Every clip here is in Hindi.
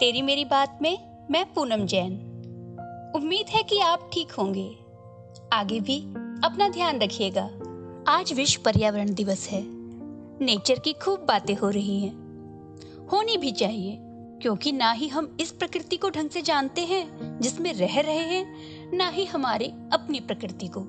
तेरी मेरी बात में मैं पूनम जैन। उम्मीद है कि आप ठीक होंगे। आगे भी अपना ध्यान रखिएगा। आज विश्व पर्यावरण दिवस है। नेचर की खूब बातें हो रही हैं। होनी भी चाहिए, क्योंकि ना ही हम इस प्रकृति को ढंग से जानते हैं, जिसमें रह रहे हैं, ना ही हमारी अपनी प्रकृति को।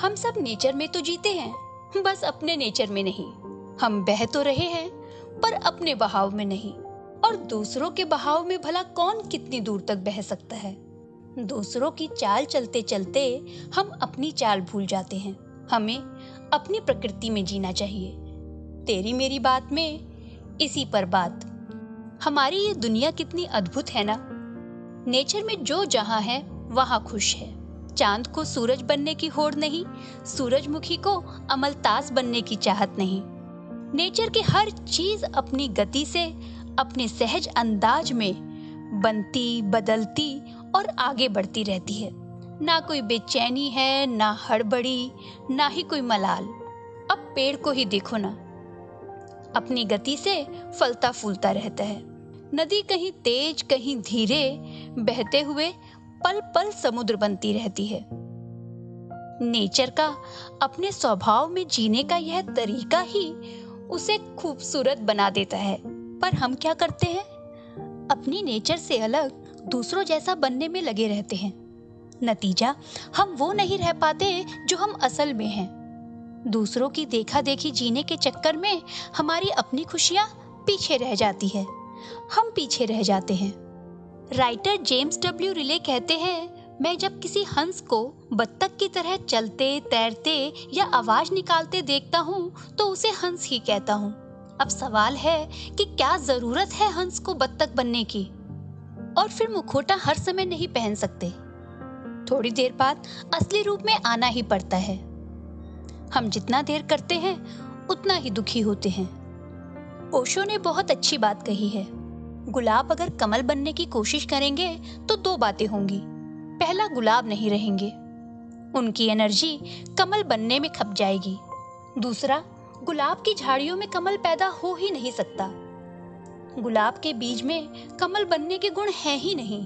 हम सब नेचर में तो जीते हैं, बस अपने नेचर में नहीं। हम बह तो रहे हैं, पर अपने बहाव में नहीं। और दूसरों के बहाव में भला कौन कितनी दूर तक बह सकता है? दूसरों की चाल चलते चलते हम अपनी चाल भूल जाते हैं। हमें अपनी प्रकृति में जीना चाहिए। तेरी मेरी बात में इसी पर बात। हमारी ये दुनिया कितनी अद्भुत है ना? नेचर में जो जहाँ है, वहाँ खुश है। चाँद को सूरज बनने की होड़ नहीं, सूरजमुखी को अमलतास बनने की चाहत नहीं। नेचर की हर चीज़ अपनी गति से अपने सहज अंदाज में बनती, बदलती और आगे बढ़ती रहती है। ना कोई बेचैनी है, ना हड़बड़ी, ना ही कोई मलाल। अब पेड़ को ही देखो ना। अपनी गति से फलता फूलता रहता है। नदी कहीं तेज, कहीं धीरे बहते हुए पल पल समुद्र बनती रहती है। नेचर का, अपने स्वभाव में जीने का यह तरीका ही उसे खूबसूरत बना देता है। पर हम क्या करते हैं? अपनी नेचर से अलग दूसरों जैसा बनने में लगे रहते हैं। नतीजा, हम वो नहीं रह पाते जो हम असल में हैं। दूसरों की देखा देखी जीने के चक्कर में हमारी अपनी खुशियाँ पीछे रह जाती है। हम पीछे रह जाते हैं। राइटर जेम्स डब्ल्यू रिले कहते हैं, मैं जब किसी हंस को बत्तख की तरह चलते, तैरते या आवाज़ निकालते देखता हूँ तो उसे हंस ही कहता हूँ। अब सवाल है कि क्या ज़रूरत है हंस को बत्तख बनने की? और फिर मुखोटा हर समय नहीं पहन सकते। थोड़ी देर बाद असली रूप में आना ही पड़ता है। हम जितना देर करते हैं, उतना ही दुखी होते हैं। ओशो ने बहुत अच्छी बात कही है। गुलाब अगर कमल बनने की कोशिश करेंगे तो दो बातें होंगी। पहला, गुलाब नहीं रहेंगे। उनकी एनर्जी कमल बनने में खप जाएगी। दूसरा गुलाब की झाड़ियों में कमल पैदा हो ही नहीं सकता। गुलाब के बीज में कमल बनने के गुण हैं ही नहीं।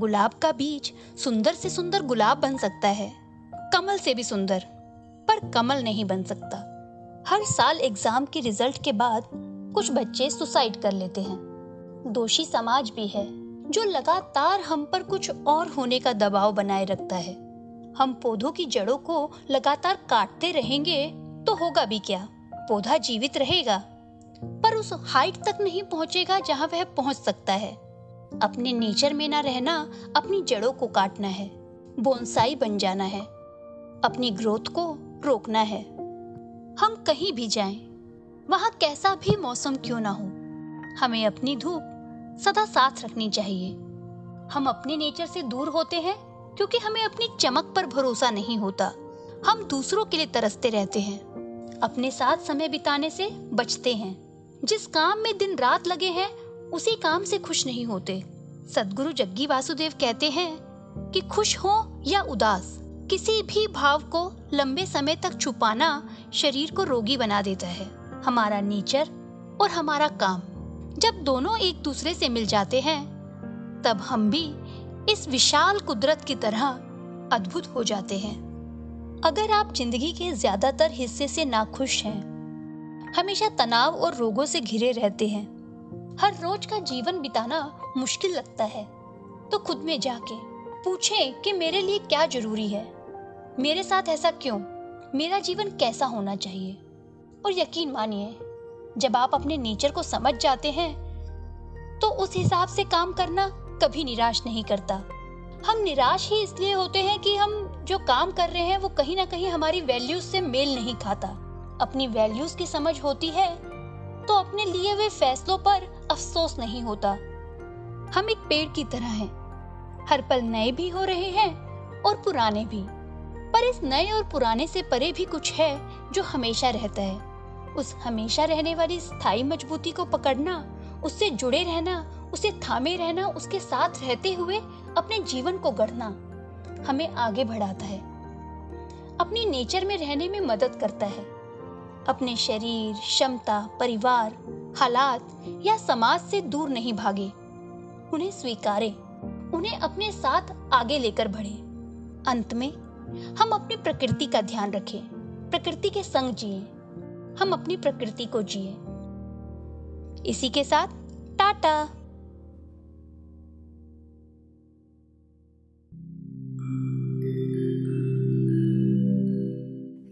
गुलाब का बीज सुंदर से सुंदर गुलाब बन सकता है। कमल से भी सुंदर, पर कमल नहीं बन सकता। हर साल एग्ज़ाम के रिज़ल्ट के बाद कुछ बच्चे सुसाइड कर लेते हैं। दोषी समाज भी है, जो लगातार हम पर कुछ और होने का दबाव बनाए रखता है। हम पौधों की जड़ों को लगातार काटते रहेंगे तो होगा भी क्या? पौधा जीवित रहेगा पर उस हाइट तक नहीं पहुंचेगा जहाँ वह पहुँच सकता है। अपने नेचर में ना रहना अपनी जड़ों को काटना है बोनसाई बन जाना है अपनी ग्रोथ को रोकना है। हम कहीं भी जाएँ, वहाँ कैसा भी मौसम क्यों ना हो हमें अपनी धूप सदा साथ रखनी चाहिए। हम अपने नेचर से दूर होते हैं क्योंकि हमें अपनी चमक पर भरोसा नहीं होता। हम दूसरों के लिए तरसते रहते हैं। अपने साथ समय बिताने से बचते हैं। जिस काम में दिन रात लगे हैं, उसी काम से खुश नहीं होते। सदगुरु जग्गी वासुदेव कहते हैं कि खुश हो या उदास, किसी भी भाव को लंबे समय तक छुपाना शरीर को रोगी बना देता है। हमारा नेचर और हमारा काम जब दोनों एक दूसरे से मिल जाते हैं, तब हम भी इस विशाल कुदरत की तरह अद्भुत हो जाते हैं। अगर आप ज़िंदगी के ज़्यादातर हिस्से से नाखुश हैं, हमेशा तनाव और रोगों से घिरे रहते हैं। हर रोज का जीवन बिताना मुश्किल लगता है। तो खुद में जाके पूछें कि मेरे लिए क्या ज़रूरी है? मेरे साथ ऐसा क्यों? मेरा जीवन कैसा होना चाहिए? और यकीन मानिए, जब आप अपने नेचर को समझ जाते हैं तो उस हिसाब से काम करना कभी निराश नहीं करता। हम निराश ही इसलिए होते हैं कि हम जो काम कर रहे हैं, वो कहीं ना कहीं हमारी वैल्यूज़ से मेल नहीं खाता। अपनी वैल्यूज़ की समझ होती है तो अपने लिए हुए फैसलों पर अफसोस नहीं होता। हम एक पेड़ की तरह हैं। हर पल नए भी हो रहे हैं और पुराने भी। पर इस नए और पुराने से परे भी कुछ है जो हमेशा रहता है। उस हमेशा रहने वाली स्थायी मजबूती को पकड़ना, उससे जुड़े रहना, उसे थामे रहना, उसके साथ रहते हुए अपने जीवन को गढ़ना हमें आगे बढ़ाता है। अपनी नेचर में रहने में मदद करता है। अपने शरीर, क्षमता, परिवार, हालात या समाज से दूर नहीं भागे। उन्हें स्वीकारे, उन्हें अपने साथ आगे लेकर बढ़े। अंत में, हम अपनी प्रकृति का ध्यान रखें, प्रकृति के संग जिए। हम अपनी प्रकृति को जिए। इसी के साथ, टाटा!